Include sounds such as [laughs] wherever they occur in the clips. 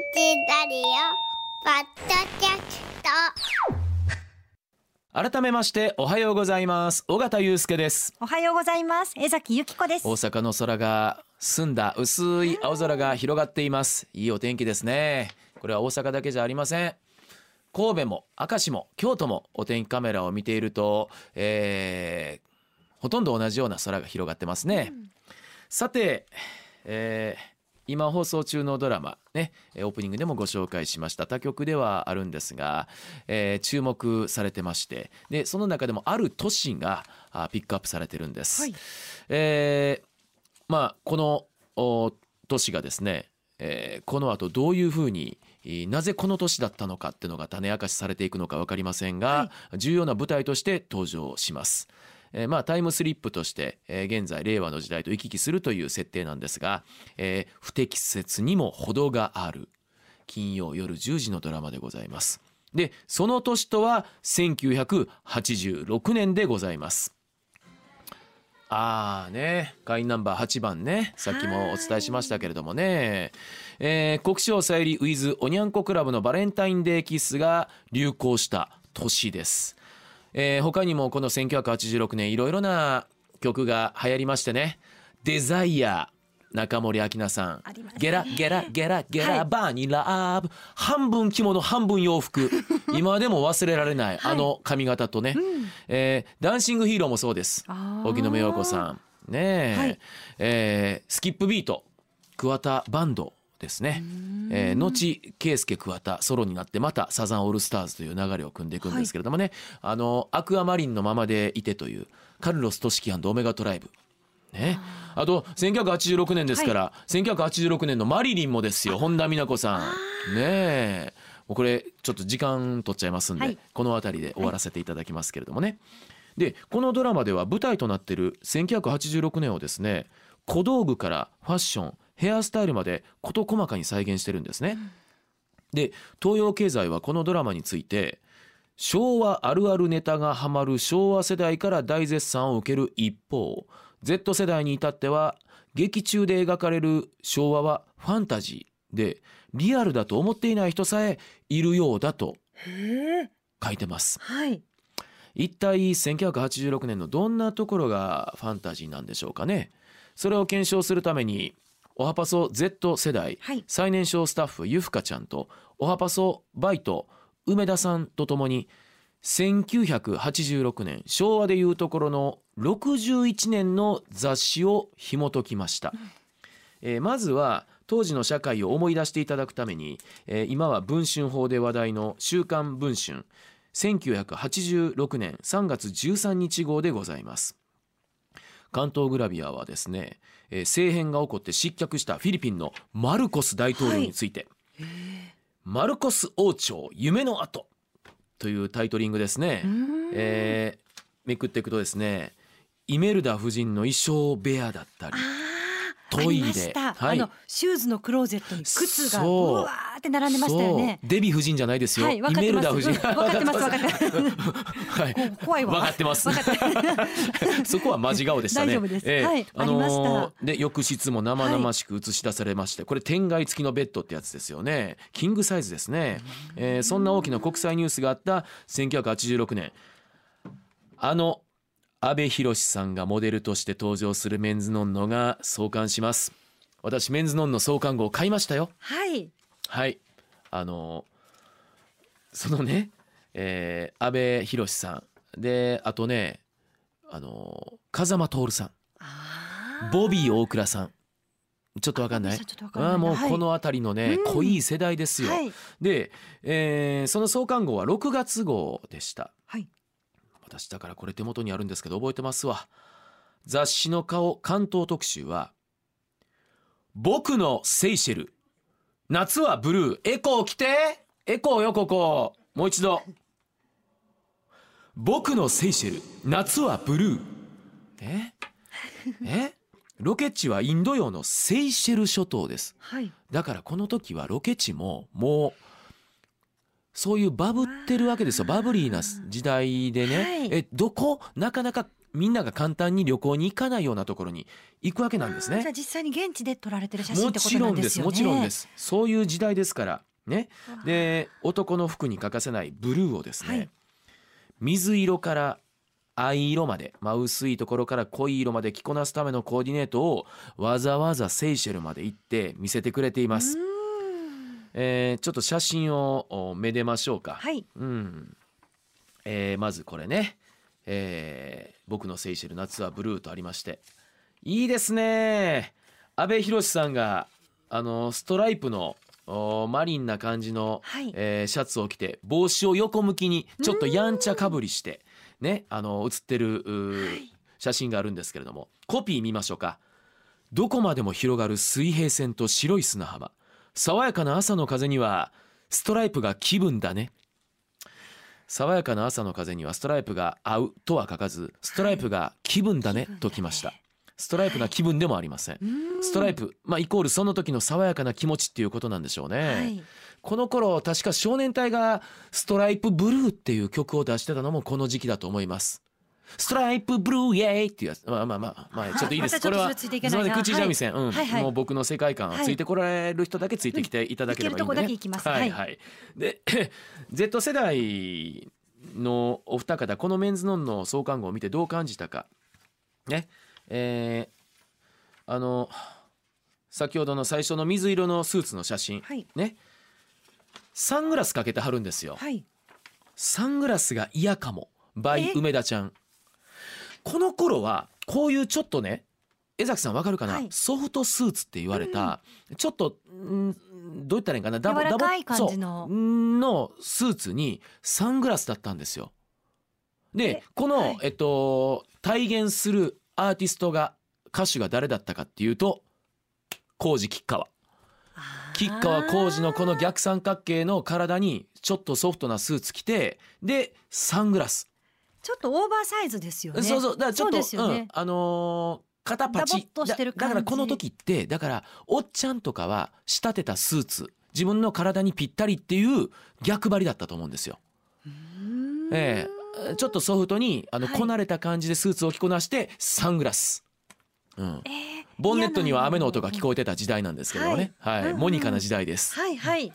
ラリオポッドキャスト。改めましておはようございます。尾形祐介です。おはようございます。江崎由紀子です。大阪の空が澄んだ薄い青空が広がっています。いいお天気ですね。これは大阪だけじゃありません。神戸も明石も京都もお天気カメラを見ていると、えーほとんど同じような空が広がってますね、さて、えー今放送中のドラマねえーオープニングでもご紹介しました他局ではあるんですが、えー注目されてましてでその中でもある都市があピックアップされてるんです。はいえーまあこのお都市がですね、えーこの後どういうふうにえーなぜこの年だったのかっていうのが種明かしされていくのか分かりませんが、重要な舞台として登場します。えーまあ、タイムスリップとして、えー現在令和の時代と行き来するという設定なんですが、えー不適切にも程がある金曜夜10時のドラマでございます。でその年とは1986年でございます。ああね会員ナンバー8番ねさっきもお伝えしましたけれどもね、えー国生さゆりウィズおにゃんこクラブのバレンタインデーキスが流行した年です、えー他にもこの1986年いろいろな曲が流行りましてね「デザイア中森明菜さん。ゲラゲラゲラゲラ、はい。バーニラーブ。半分着物半分洋服。[laughs] 今でも忘れられない、あの髪型とね、えーダンシングヒーローもそうです。荻野目洋子さん。ねえ、はい。えースキップビート。桑田バンドですね、えー後圭介桑田ソロになってまたサザンオールスターズという流れを組んでいくんですけれどもね、あのアクアマリンのままでいてというカルロス・トシキオメガトライブ。ね、あと1986年ですから、1986年のマリリンもですよ本田美奈子さん。ねえ。もうこれちょっと時間取っちゃいますんで、はい。この辺りで終わらせていただきますけれどもね、でこのドラマでは舞台となっている1986年をですね小道具からファッションヘアスタイルまで事細かに再現してるんですね。で東洋経済はこのドラマについて昭和あるあるネタがハマる昭和世代から大絶賛を受ける一方 Z 世代に至っては劇中で描かれる昭和はファンタジーでリアルだと思っていない人さえいるようだと書いてます。はい一体1986年のどんなところがファンタジーなんでしょうかねそれを検証するためにオハパソ Z 世代、はい。最年少スタッフゆふかちゃんとオハパソバイト梅田さんとともに1986年昭和でいうところの61年の雑誌を紐解きました、えーまずは当時の社会を思い出していただくために、えー今は文春法で話題の「週刊文春」1986年3月13日号でございます関東グラビアはですね、えー政変が起こって失脚したフィリピンのマルコス大統領について、マルコス王朝夢の後というタイトリングですね、えーめくっていくとですねイメルダ夫人の衣装部屋だったりトイレ。はい。あのシューズのクローゼットに靴がそう。うわーって並んでましたよね。デヴィ夫人じゃないですよ、はいイメルダ夫人。うん分かってます分かってます。はい。こ怖いわ。分かってます。そこはマジ顔でしたね。大丈夫です。ええ。はいあのーで浴室も生々しく映し出されまして、これ天蓋付きのベッドってやつですよね。キングサイズですね。えーそんな大きな国際ニュースがあった1986年、あの阿部寛さんがモデルとして登場するメンズノンノが創刊します。私メンズノンノ創刊号を買いましたよ。はい。はい、あのそのね、えー、安倍博さん。であとねあの風間徹さん。ボビー大倉さん。ちょっとわかんない？あーもうはい。この辺りのね、うん。濃い世代ですよ。はい。で、えーその創刊号は6月号でした。はい私だからこれ手元にあるんですけど覚えてますわ。雑誌の顔関東特集は「僕のセイシェル。夏はブルー。エコー来て。エコーよここ。もう一度。僕のセイシェル。夏はブルー。え？え？ロケ地はインド洋のセイシェル諸島です。はい。だからこの時はロケ地ももうそういうバブってるわけですよ。バブリーな時代でね、はい。えどこ？なかなかみんなが簡単に旅行に行かないようなところに行くわけなんですね。じゃあ実際に現地で撮られてる写真もってことちろでなんんですすよね。もちろんです。そういう時代ですから。ね。で男の服に欠かせないブルーをですね、はい。水色から藍色まで、まあ、薄いところから濃い色まで着こなすためのコーディネートをわざわざセイシェルまで行って見せてくれています、えーちょっと写真をおめでましょうか、はい。うん。えーまずこれね、えー僕のセイシェル夏はブルーとありまして。いいですね。阿部寛さんがあのストライプのおマリンな感じの、はい。えーシャツを着て帽子を横向きにちょっとやんちゃかぶりしてねあの写ってるはい。写真があるんですけれども。コピー見ましょうか。どこまでも広がる水平線と白い砂浜爽やかな朝の風にはストライプが気分だね。爽やかな朝の風にはストライプが合うとは書かずストライプが気分だねときました。ストライプな気分でもありません。ストライプ、まあ、イコールその時の爽やかな気持ちっていうことなんでしょうね、はい。この頃確か少年隊がストライプブルーっていう曲を出してたのもこの時期だと思いますストライプブルーイエーイっていうやつ。まあまあまあまあちょっといいです。これはすみません口三味線、うん。もう僕の世界観はいついてこられる人だけついてきていただければいいんでね、い。けるとこだけ行きます。はい。ははい。で [coughs] Z 世代のお二方このメンズノンの創刊号を見てどう感じたか。ね。えーあの先ほどの最初の水色のスーツの写真、はい。ね。サングラスかけてはるんですよ、はい。サングラスが嫌かも。by え？梅田ちゃんこの頃はこういうちょっとね江崎さんわかるかな、はい。ソフトスーツって言われた、ちょっとんどう言ったらいいんかな？ダボ柔らかいダボ感じの。そうんのスーツにサングラスだったんですよ。でえこの、はい。えっと体現するアーティストが歌手が誰だったかっていうと浩二吉川。吉川浩司のこの逆三角形の体にちょっとソフトなスーツ着てでサングラス、ちょっとオーバーサイズですよね。そうそう。だからちょっとそうね。うん、あのー肩パチ。っとしてるだだからこの時ってだからおっちゃんとかは仕立てたスーツ自分の体にぴったりっていう逆張りだったと思うんですよ。ええ。ちょっとソフトにあのはい。こなれた感じでスーツを着こなしてサングラス。うん。えーボンネットには雨の音が聞こえてた時代なんですけどね、はい。モニカな時代です。はいはい。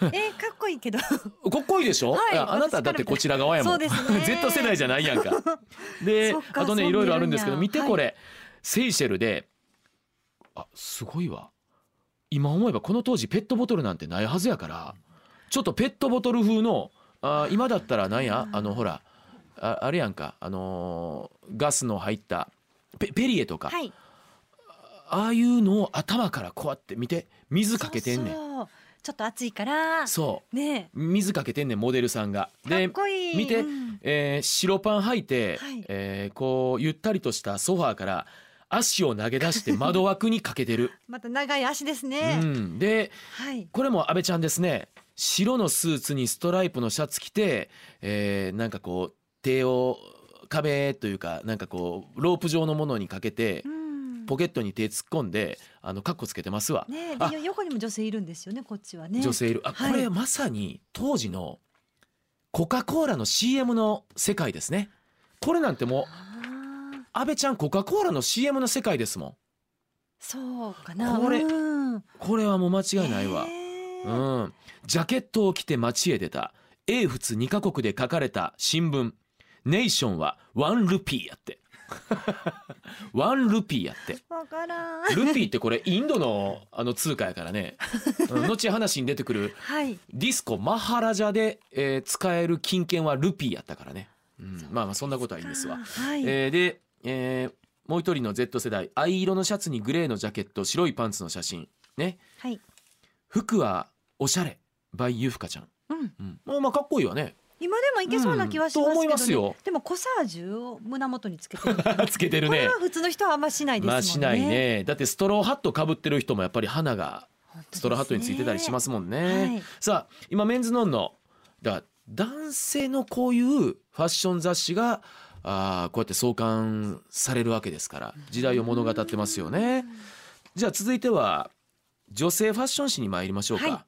えー、かっこいいけど。[laughs] かっこいいでしょ、はい。あなただってこちら側やもん。そうですね。[laughs] Z 世代じゃないやんか。で [laughs] あとねいろいろあるんですけど見てこれ、セイシェルであすごいわ。今思えばこの当時ペットボトルなんてないはずやからちょっとペットボトル風のあ今だったらなんや？あのほらああれやんか。あのーガスの入ったペペリエとか、はい。ああいうのを頭からこうやって見て水かけてんねん。そうそうちょっと暑いから。そうね水かけてんねんモデルさんが。え。かっこいい。見てうんえー白パン履いて、はいえーこうゆったりとしたソファーから足を投げ出して [laughs] 窓枠にかけてる。また長い足ですうね。ん、ではい。これも阿部ちゃんですね白のスーツにストライプのシャツ着て、えーなんかこう手を壁というかなんかこうロープ状のものにかけてうんポケットに手突っ込んであのカッコつけてますわ。ね横にも女性いるんですよねこっちはね。女性いる。あはい。これまさに当時のコカ・コーラの CM の世界ですね。これなんてもう安倍ちゃんコカ・コーラの CM の世界ですもん。そうかな。これうん。これはもう間違いないわ、へうーん、ジャケットを着て街へ出た。英仏2カ国で書かれた新聞「ネーションはワンルピーやって [laughs] ワンルピーやってわからん。ルピーってこれインドのあの通貨やからね、[laughs] うん後話に出てくるはい。ディスコマハラジャで、えー使える金券はルピーやったからね、うん、まあまあそんなことはいいんですわ。はい。えーで、えーもう一人の Z 世代藍色のシャツにグレーのジャケット白いパンツの写真ねはい。服はおしゃれ by ゆふかちゃん、うん。うん、まあまあかっこいいわね今でもいけそうな気はしますけど、ね。うんと思いますよ。でもコサージュを胸元につけてる。[laughs] つけてるね。これは普通の人はあんましないですもんね。まあしないね。だってストローハットかぶってる人もやっぱり花が。ストローハットについてたりしますもんね。はい。さあ今メンズノンのだ男性のこういうファッション雑誌があーこうやって創刊されるわけですから時代を物語ってますよね。じゃあ続いては女性ファッション誌に参りましょうか。は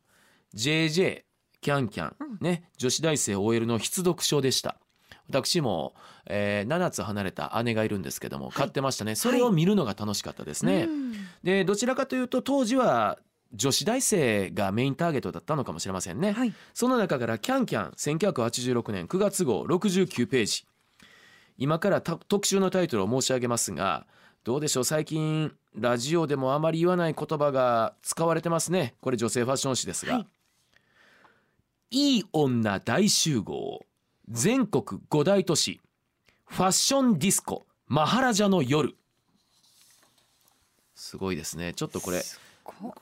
い。JJ キャンキャン、うん。ね女子大生 OL の必読書でした。私も、えー7つ離れた姉がいるんですけども買ってましたね、それを見るのが楽しかったですね、うん。でどちらかというと当時は女子大生がメインターゲットだったのかもしれませんね、はい。その中から「キャンキャン」1986年9月号69ページ。今からた特集のタイトルを申し上げますがどうでしょう？最近ラジオでもあまり言わない言葉が使われてますね。これ女性ファッション誌ですが、はいい、い女大集合。全国5大都市。ファッションディスコ。マハラジャの夜。すごいですね。ちょっとこれ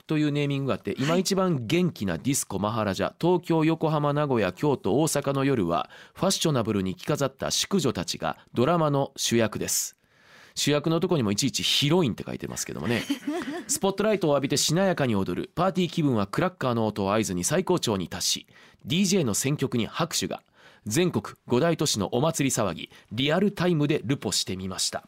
というネーミングがあって今一番元気なディスコマハラジャ。東京横浜名古屋京都大阪の夜はファッショナブルに着飾った淑女たちがドラマの主役です主役のとこにもいちいちヒロインって書いてますけどもね。[laughs] スポットライトを浴びてしなやかに踊る。パーティー気分はクラッカーの音を合図に最高潮に達し DJ の選曲に拍手が。全国5大都市のお祭り騒ぎリアルタイムでルポしてみました。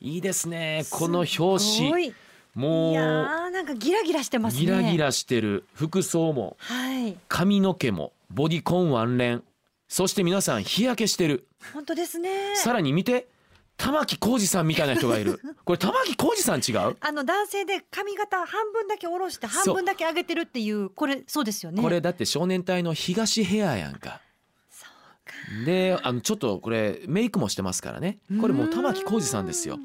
いいですね。この表紙。い。もいやなんかギラギラしてますね。ギラギ。ラしてる。服装もはい。髪の毛もボディコンワンレン。そして皆さん日焼けしてる。本当ですね。さらに見て玉置浩二さんみたいな人がいる。[laughs] これ玉置浩二さん違う？あの男性で髪型半分だけ下ろして半分だけ上げてるっていうこれそうですよね。これだって少年隊の東ヘアやんか。であのちょっとこれメイクもしてますからね。これもう玉置浩二さんですよ。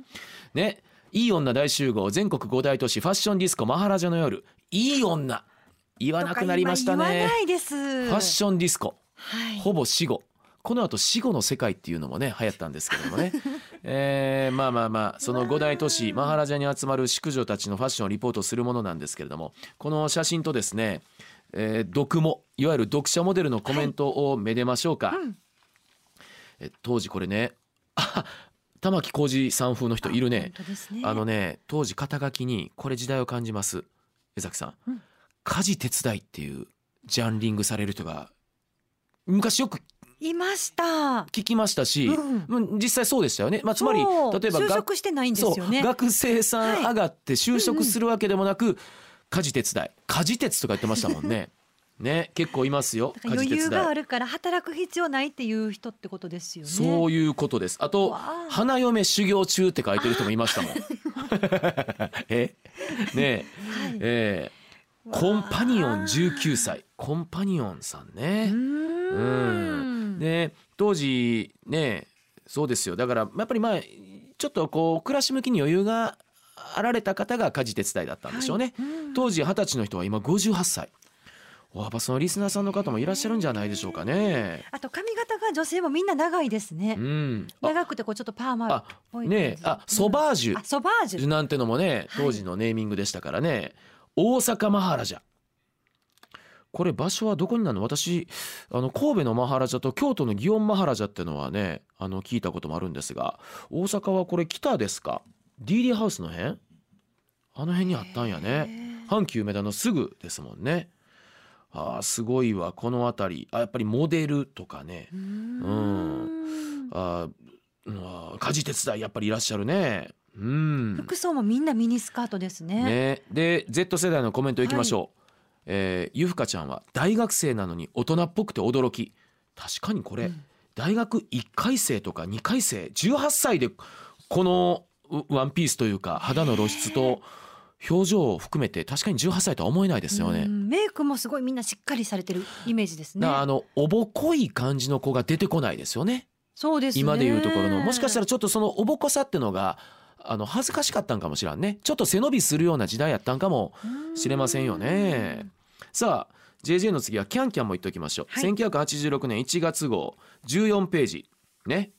ね。いい女大集合全国5大都市ファッションディスコマハラジャの夜。いい女。言わなくなりましたとか今言わねないです。ファッションディスコ。はい。ほぼ死後。この後死後の世界っていうのもね流行ったんですけどもね、えーまあまあまあその5大都市マハラジャに集まる淑女たちのファッションをリポートするものなんですけれどもこの写真とですね、えー読モいわゆる読者モデルのコメントをめでましょうか、うん。え当時これねあ玉置浩二さん風の人いるね。ね。あのね当時肩書きにこれ時代を感じます。江崎さん、うん。家事手伝いっていうジャンリングされる人が昔よくいました。聞きましたし、うん。うん実際そうでしたよね、まあ、つまり例えばが就職してないんですよね。学生さん上がって就職するわけでもなく、家事手伝い。家事鉄とか言ってましたもんね。[laughs] ね結構いますよ。余裕があるから働く必要ないっていう人ってことですよね。そういうことです。あと花嫁修行中って書いてる人もいましたもん。[laughs] [laughs] え？ねえ。はい。えーコンパニオン19歳。コンパニオンさんね。うーん。で当時ねそうですよ。だからやっぱりまあちょっとこう暮らし向きに余裕があられた方が家事手伝いだったんでしょうね、はい。うん。当時二十歳の人は今58歳。おやっぱそのリスナーさんの方もいらっしゃるんじゃないでしょうかね。あと髪型が女性もみんな長いですね。う。ん。あ長くてこうちょっとパーマっあぽいねえあソバージュ。あソバージュ。なんてのもね当時のネーミングでしたからね、大阪マハラジャこれ場所はどこになるの？私あの神戸のマハラジャと京都の祇園マハラジャってのはねあの聞いたこともあるんですが大阪はこれ北ですか？DD ハウスの辺？あの辺にあったんやね。阪急梅田のすぐですもんね。あーすごいわ。この辺り。あやっぱりモデルとかね。うーん。あ家事手伝いやっぱりいらっしゃるね。うん。服装もみんなミニスカートですね。ね、で Z 世代のコメントいきましょう、えーゆふかちゃんは大学生なのに大人っぽくて驚き。確かにこれ、うん。大学1回生とか2回生18歳でこのうワンピースというか肌の露出と表情を含めて確かに18歳とは思えないですよね。うん。メイクもすごいみんなしっかりされてるイメージですね。あのおぼこい感じの子が出てこないですよね。そうですね。今でいうところの。もしかしたらちょっとそのおぼこさってのがあの恥ずかしかったんかもしらんね。ちょっと背伸びするような時代やったんかもしれませんよね。さあ JJ の次はキャンキャンも言っておきましょう、はい。1986年1月号14ページ。ね。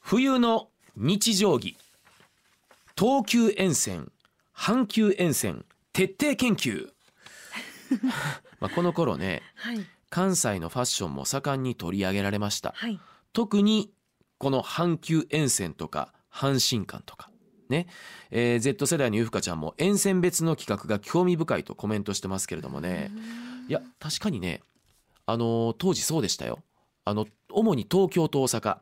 冬の日常着。東急沿線。阪急沿線。徹底研究。[laughs] まあこの頃ねはい。関西のファッションも盛んに取り上げられました。はい。特にこの阪急沿線とか阪神間とかね、えー Z 世代のゆふかちゃんも沿線別の企画が興味深いとコメントしてますけれどもね。いや確かにねあのー当時そうでしたよ。あの主に東京と大阪。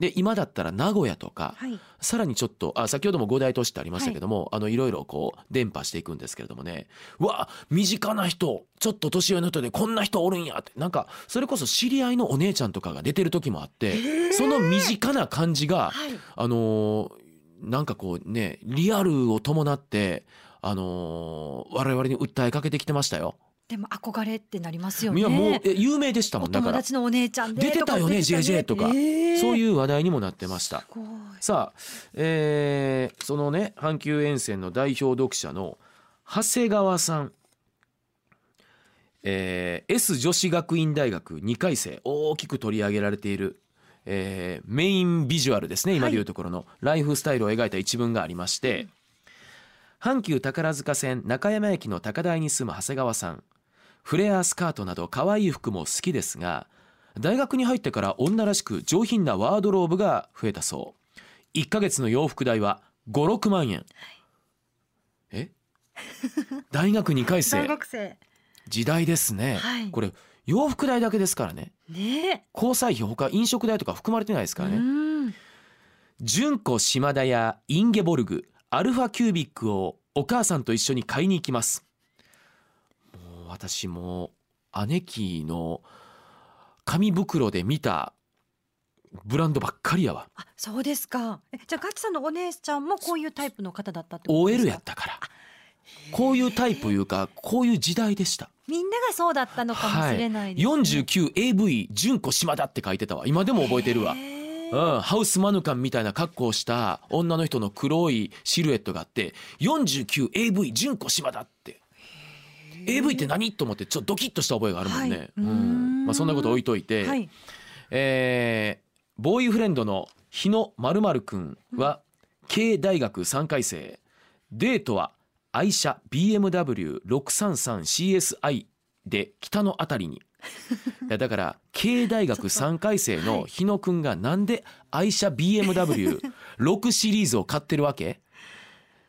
で今だったら名古屋とか、はい。さらにちょっとあ先ほども五大都市ってありましたけども、い、あのいろいろこう伝播していくんですけれどもね。うわ身近な人ちょっと年上の人でこんな人おるんやって。なんかそれこそ知り合いのお姉ちゃんとかが出てる時もあって、その身近な感じが、はい。あのーなんかこうねリアルを伴って、あのー我々に訴えかけてきてましたよ。でも憧れってなりますよね。いやもうえ有名でしたもおんだから。友達のお姉ちゃんで出てたよね JJ とか。そうういう話題にもなってました。さあ、えーそのね阪急沿線の代表読者の長谷川さん、えー S 女子学院大学2回生。大きく取り上げられている、えーメインビジュアルですね今でいうところのライフスタイルを描いた一文がありまして、阪急宝塚線中山駅の高台に住む長谷川さん。フレアスカートなど可愛い服も好きですが大学に入ってから女らしく上品なワードローブが増えたそう。1ヶ月の洋服代は56万円、え？[laughs] 大学2回生。時代ですね、はい。これ洋服代だけですからねね交際費ほか飲食代とか含まれてないですえ。からね、うん。純子島田やインゲボルグアルファキュービックをお母さんと一緒に買いに行きますもう私も姉貴の紙袋で見たブランドばっかりやわあ、そうですか。えじゃあガチさんのお姉ちゃんもこういうタイプの方だったってことですか？OL やったからこういうタイプいうかこういう時代でした。みんながそうだったのかもしれないです、ね。49AV 純子島田って書いてたわ。今でも覚えてるわ。へうん、ーハウスマヌカンみたいな格好をした女の人の黒いシルエットがあって 49AV 純子島田って。AV って何と思ってちょっとドキッとした覚えがあるもんね、はい。うん。うん。まあ、そんなこと置いといて、はい。えーボーイフレンドの日野まるくんは経営大学3回生。デートは愛車 BMW633CSI で北のあたりに。[laughs] いやだから経営大学3回生の日野くんがなんで愛車 BMW6 シリーズを買ってるわけ？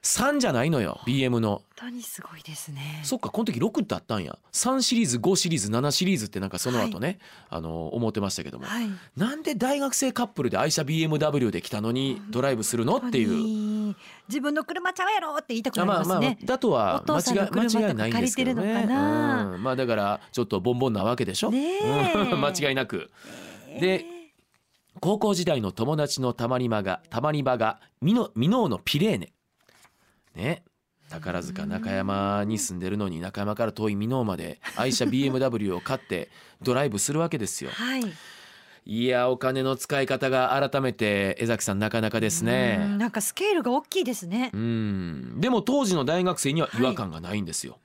3じゃないのよ BM の本当にすごいですね。そっかこの時6ってあったんや3シリーズ5シリーズ7シリーズってなんかその後ね、あの思ってましたけども、はい。なんで大学生カップルで愛車 BMW で来たのにドライブするのっていう。う。自分の車ちゃうやろって言いたくなりあまあまあますね。だとは間違い間車違いないんですけどね。うんまあだからちょっとボンボンなわけでしょ。ね [laughs] 間違いなく。で高校時代の友達のたまり場がたまり場がミノミノーのピレーネ。ね。宝塚中山に住んでるのに中山から遠い箕面まで愛車 BMW を買ってドライブするわけですよ。はい。いやお金の使い方が改めて江崎さんなかなかですうんね。なんかスケールが大きいですねう。んでも当時の大学生には違和感がないんですよ。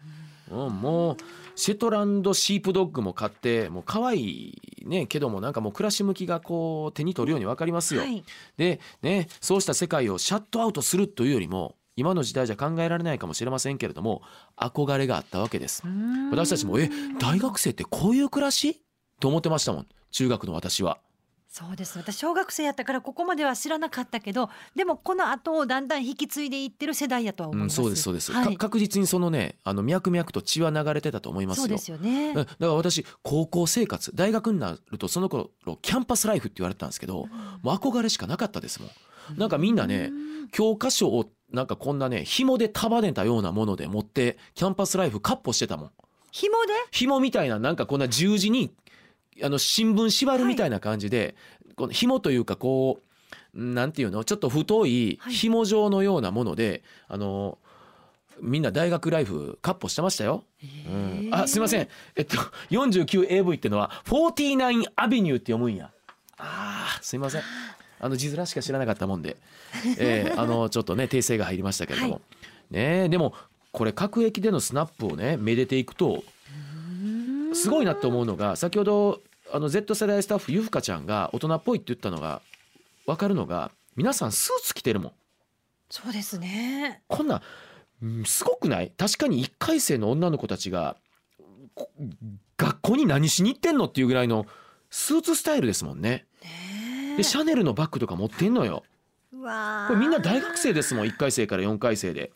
うん、もうシェトランドシープドッグも買ってもう可愛いねけどもなんかもう暮らし向きがこう手に取るように分かりますよ。はい。でねそうした世界をシャットアウトするというよりも今の時代じゃ考えられないかもしれませんけれども憧れがあったわけです。私たちもえ大学生ってこういう暮らしと思ってましたもん中学の私は。そうです。私小学生やったからここまでは知らなかったけど、でもこの後をだんだん引き継いでいってる世代やとは思います。うん、そうですそうです、はいか確実にそのねあの脈々と血は流れてたと思いますよ。そうですよね。うんだから私高校生活大学になるとその頃キャンパスライフって言われてたんですけどもう憧れしかなかったですもん。なんかみんなね教科書をなんかこんなね紐で束ねたようなもので持ってキャンパスライフカッポしてたもん。紐で？紐みたいななんかこんな十字にあの新聞縛るみたいな感じで、この紐というかこうなんていうの？ちょっと太いはい。紐状のようなもので、あのみんな大学ライフカッポしてましたよ。うん、あすいません。えっと 49AV ってのは49アベニューって読むんや。あーすいませんあの字面しか知らなかったもんで、[laughs] えーあのちょっとね訂正が入りましたけれども、はい。ねでもこれ各駅でのスナップをねめでていくとすごいなって思うのが先ほどあの Z 世代スタッフゆふかちゃんが大人っぽいって言ったのが分かるのが皆さんスーツ着てるもん。そうですね。こんなうんすごくない？確かに1回生の女の子たちがこ学校に何しに行ってんのっていうぐらいのスーツスタイルですもんね。ねえでシャネルのバッグとか持ってんのよ。これみんな大学生ですもん1回生から4回生で。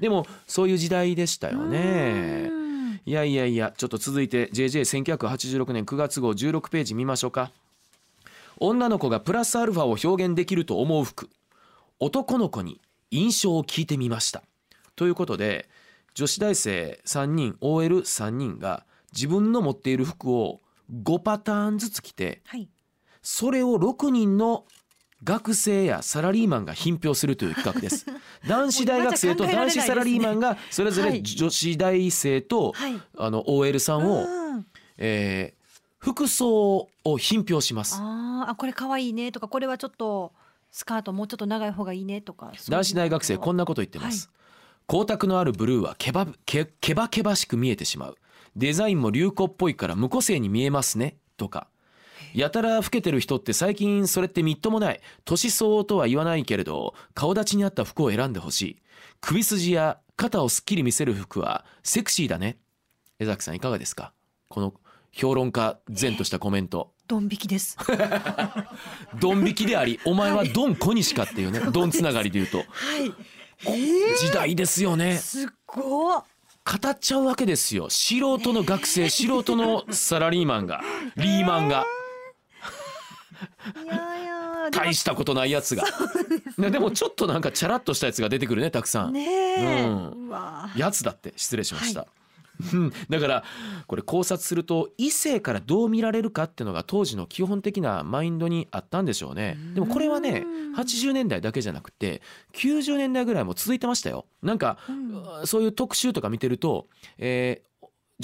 でもそういう時代でしたよね。うん。いやいやいやちょっと続いて JJ1986 年9月号16ページ見ましょうか。女の子がプラスアルファを表現できると思う服。男の子に印象を聞いてみました。ということで女子大生3人 OL3 人が自分の持っている服を5パターンずつ着てはいそれを6人の学生やサラリーマンが品評するという企画です。[laughs] 男子大学生と男子サラリーマンがそれぞれはい。女子大生とはい。あの OL さんを、うん。えー服装を品評します。あこれ可愛いねとかこれはちょっとスカートもうちょっと長い方がいいねとか男子大学生こんなこと言ってます、光沢のあるブルーはケバケケバケバしく見えてしまう。デザインも流行っぽいから無個性に見えますねとかやたら老けてる人って最近それってみっともない。年相応とは言わないけれど顔立ちに合った服を選んでほしい。首筋や肩をすっきり見せる服はセクシーだね。江崎さんいかがですか？この評論家前としたコメント。ドン引きです。[laughs] ドン引きでありお前はドン小西かっていうね。[laughs] ドンつながりで言うと。はい。[laughs] 時代ですよね。すっごい語っちゃうわけですよ。素人の学生素人のサラリーマンがリーマンが大したことないやつが。ねでもちょっとなんかチャラッとしたやつが出てくるねたくさん。ねやつだって。失礼しました、うん。だからこれ考察すると異性からどう見られるかっていうのが当時の基本的なマインドにあったんでしょうね。でもこれはねうん80年代だけじゃなくて90年代ぐらいも続いてましたよ。なんかうんそういう特集とか見てると、えー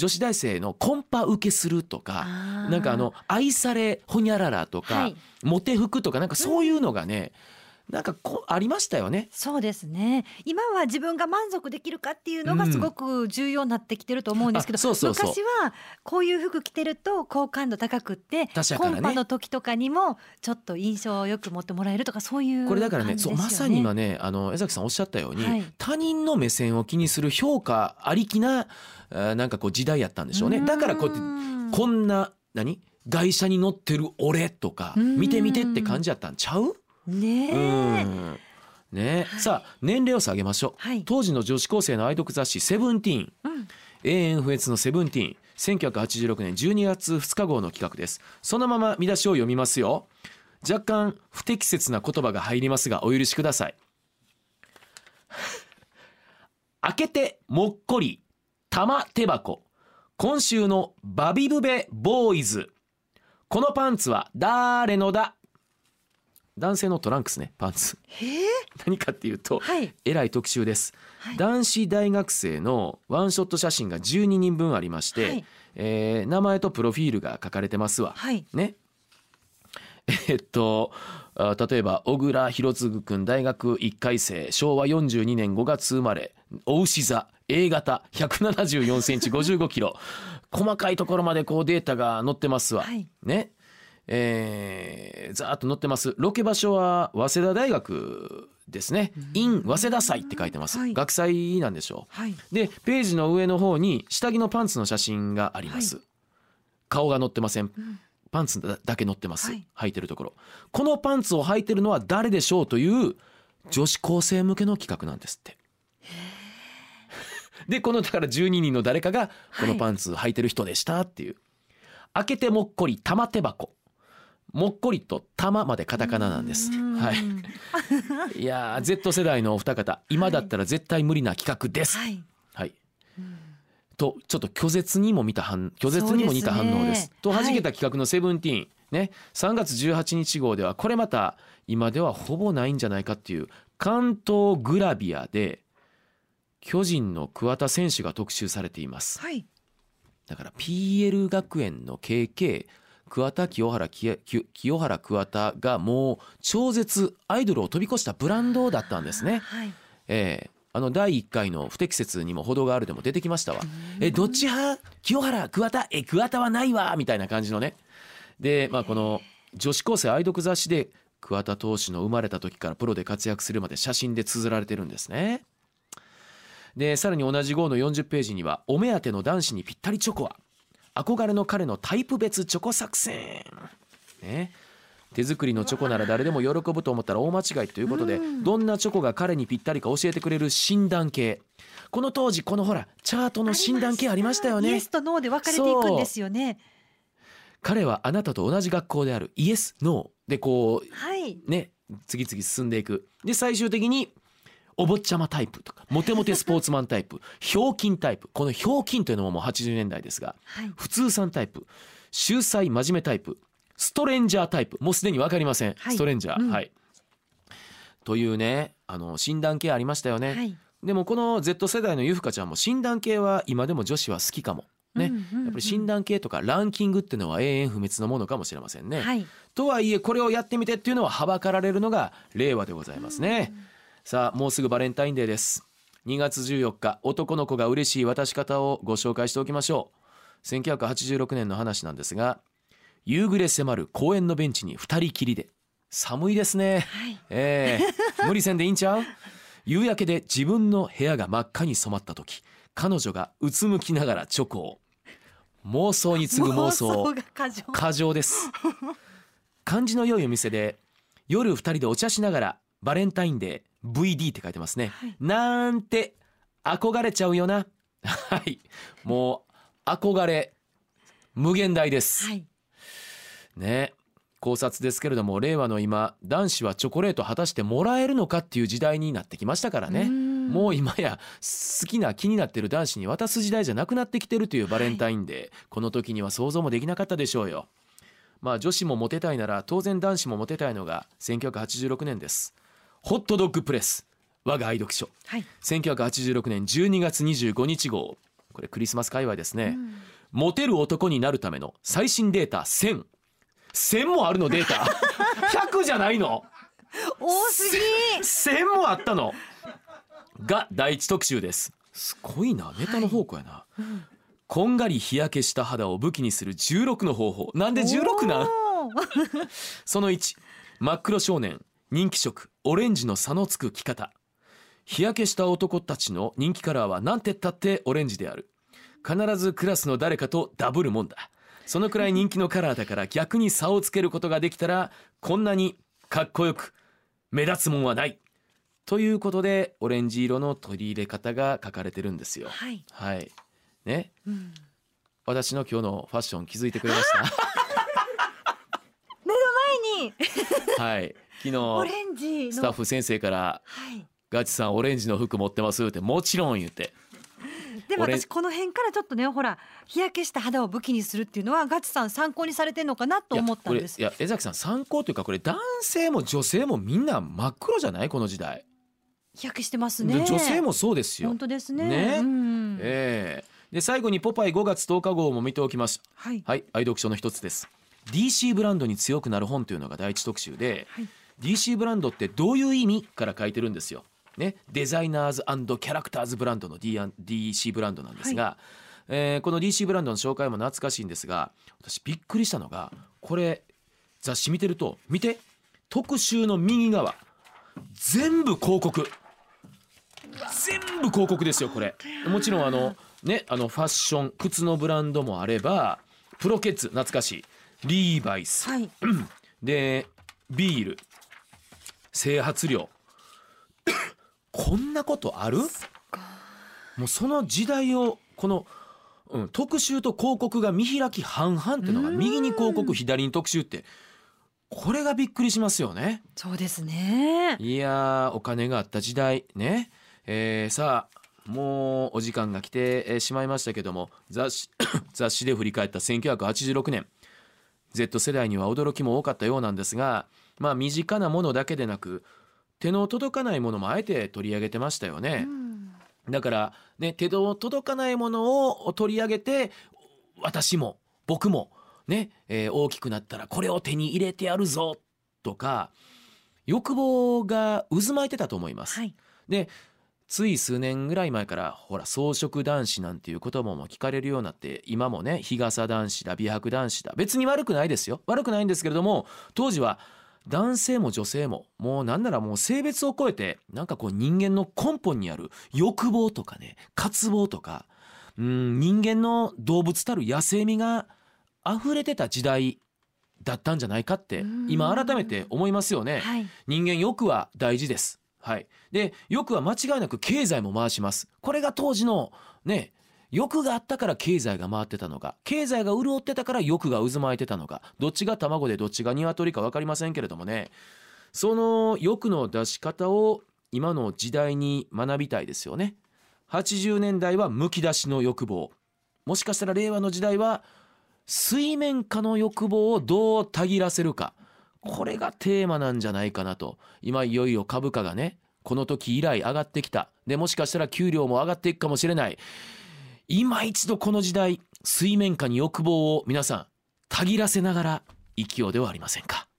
女子大生のコンパ受けするとかなんかあの愛されほにゃららとか、はい。モテ服とかなんかそういうのがね、なんかこありましたよね。そうですね。今は自分が満足できるかっていうのがすごく重要になってきてると思うんですけど、あそうそうそう。昔はこういう服着てると好感度高くって、確かにね。コンパの時とかにもちょっと印象をよく持ってもらえるとかそういうこれだからねそうまさに今ねあの江崎さんおっしゃったように、はい。他人の目線を気にする評価ありきななんかこう時代やったんでしょうね。だからこうやってこんな何？外車に乗ってる俺とかうん。見て見てって感じやったんちゃう？ねえ、うん。ね、はい。さあ年齢を下げましょう、はい。当時の女子高生の愛読雑誌「セブンティーン。うん。永遠不滅のセブンティーン。1986年12月2日号の企画です。そのまま見出しを読みますよ。若干不適切な言葉が入りますがお許しください。[laughs] 開けてもっこり玉手箱。今週のバビブベボーイズ。このパンツは誰のだ？男性のトランクスねパンツ。え。ー何かっていうとはい。えらい特集です、はい。男子大学生のワンショット写真が12人分ありまして、はい。えー名前とプロフィールが書かれてますわ。はい。ね。[laughs] えっとあ例えば小倉弘次君大学1回生昭和42年5月生まれお牛座 A 型174センチ55キロ。細かいところまでこうデータが載ってますわ。はい。ね。えー、ざーっと載ってます。ロケ場所は早稲田大学ですね。in 早稲田祭って書いてます、はい。学祭なんでしょはい。うでページの上の方に下着のパンツの写真があります、顔が載ってません。ん。パンツだだけ載ってます、はい。履いてるところ。このパンツを履いてるのは誰でしょうという女子高生向けの企画なんですって。[laughs] でこのだから12人の誰かがこのパンツ履いてる人でしたっていう、開けてもっこり玉手箱もっこりと玉までカタカナなんです。うん。はい。[laughs] いやー Z 世代のお二方今だったら絶対無理な企画です。はい。はい。とちょっと拒絶にも見た反拒絶にも似た反応です。ですね。はいと弾けた企画のセブンティーンね。3月18日号ではこれまた今ではほぼないんじゃないかっていう関東グラビアで巨人の桑田選手が特集されています。はい。だから PL 学園の KK 桑田清原清原桑田がもう超絶アイドルを飛び越したブランドだったんですね。はい。ええあの第1回の不適切にも程があるでも出てきましたわ。えどっち派？清原桑田？え桑田はないわみたいな感じのね。でまあこの女子高生愛読雑誌で桑田投手の生まれた時からプロで活躍するまで写真で綴られてるんですね。でさらに同じ号の40ページにはお目当ての男子にぴったりチョコは憧れの彼のタイプ別チョコ作戦。ね。手作りのチョコなら誰でも喜ぶと思ったら大間違いということでうんどんなチョコが彼にぴったりか教えてくれる診断系この当時このほらチャートの診断系ありましたよねイエスとノーで分かれていくんですよね。彼はあなたと同じ学校であるイエスノーでこはい。うね次々進んでいくで最終的にお坊ちゃまタイプとかモテモテスポーツマンタイプひょうきんタイプこのひょうきんというのももう80年代ですがはい。普通さんタイプ秀才真面目タイプストレンジャータイプもうすでに分かりません、はい。ストレンジャー、うん。はい。というねあの診断系ありましたよね、はい。でもこの Z 世代のゆふかちゃんも診断系は今でも女子は好きかも。ね、うんうんうんやっぱり診断系とかランキングっていうのは永遠不滅のものかもしれませんね、はい。とはいえこれをやってみてっていうのははばかられるのが令和でございますね、さあもうすぐバレンタインデーです。2月14日男の子が嬉しい渡し方をご紹介しておきましょう。1986年の話なんですが夕暮れ迫る公園のベンチに二人きりで寒いですね。はい。ええ。無理せんでいいんちゃう？夕焼けで自分の部屋が真っ赤に染まった時彼女がうつむきながらチョコを妄想に次ぐ妄想が過剰。過剰です。[laughs] 感じの良いお店で夜二人でお茶しながらバレンタインデー VD って書いてますね、はい。なんて憧れちゃうよな。[laughs] はい。もう憧れ無限大です、はい。ね。考察ですけれども令和の今男子はチョコレート果たしてもらえるのかっていう時代になってきましたからね。もう今や好きな気になってる男子に渡す時代じゃなくなってきてるというバレンタインデー、この時には想像もできなかったでしょうよ。まあ女子もモテたいなら当然男子もモテたいのが1986年ですホットドッグプレス。我が愛読書。はい。1986年12月25日号。これクリスマス界隈ですね、モテる男になるための最新データ。1000 1000もあるの？データ。[laughs] 100じゃないの？多すぎ。1000もあったの？が第一特集です。すごいな。ネタの宝庫やな、こんがり日焼けした肌を武器にする16の方法。なんで16なん？その1真っ黒少年人気色オレンジの差のつく着方。日焼けした男たちの人気カラーは何てったってオレンジである。必ずクラスの誰かとダブるもんだ。そのくらい人気のカラーだから逆に差をつけることができたらこんなにかっこよく目立つもんはない。ということでオレンジ色の取り入れ方が書かれてるんですよ。はい。はい。ね。うん。私の今日のファッション気づいてくれまし [laughs] 目の前に。たはい昨オ日レンジの。スタッフ先生からはい。ガチさんオレンジの服持ってますってもちろん言って。でも私この辺からちょっとねほら日焼けした肌を武器にするっていうのはガチさん参考にされてんのかなと思ったんです。いや江崎さん参考というかこれ男性も女性もみんな真っ黒じゃない？この時代、日焼けしてますでね。女性もそうですよ。本、当ですね。ね。うん。ええ。で最後にポパイ5月10日号も見ておきます。はい。はい愛読書の一つです。DC ブランドに強くなる本というのが第一特集で、はい DC ブランドってどういう意味から書いてるんですよ。ね、デザイナーズキャラクターズブランドの D- DC ブランドなんですが、えーこの DC ブランドの紹介も懐かしいんですが私びっくりしたのがこれ雑誌見てると見て。特集の右側。全部広告。全部広告ですよこれ。もちろんあのねあのファッション靴のブランドもあればプロケッツ懐かしい。リーバイス。はい。[clears throat] でビール整髪料こんなことある？もうその時代をこの、うん、特集と広告が見開き半々っていうのがうん。右に広告左に特集ってこれがびっくりしますよね。そうですね。いやーお金があった時代。ね、えーさあもうお時間が来てえーしまいましたけども雑誌 [coughs] 雑誌で振り返った1986年。Z 世代には驚きも多かったようなんですがまあ身近なものだけでなく手の届かないものもあえて取り上げてましたよね。うんだからね手の届かないものを取り上げて私も僕もね、えー大きくなったらこれを手に入れてやるぞとか欲望が渦巻いてたと思います。はいでつい数年ぐらい前からほら装飾男子なんていう言葉も聞かれるようになって今もね日傘男子だ美白男子だ別に悪くないですよ悪くないんですけれども当時は男性も女性ももうなんならもう性別を超えてなんかこう人間の根本にある欲望とかね渇望とかうん人間の動物たる野生味が溢れてた時代だったんじゃないかって今改めて思いますよね。はい人間欲は大事です。はい。で、欲は間違いなく経済も回します。これが当時のね、欲があったから経済が回ってたのか経済が潤ってたから欲が渦巻いてたのかどっちが卵でどっちが鶏か分かりませんけれどもね。その欲の出し方を今の時代に学びたいですよね。80年代はむき出しの欲望。もしかしたら令和の時代は水面下の欲望をどうたぎらせるか。これがテーマなんじゃないかなと。今いよいよ株価がねこの時以来上がってきた。でもしかしたら給料も上がっていくかもしれない。今一度この時代水面下に欲望を皆さんたぎらせながら生きようではありませんか。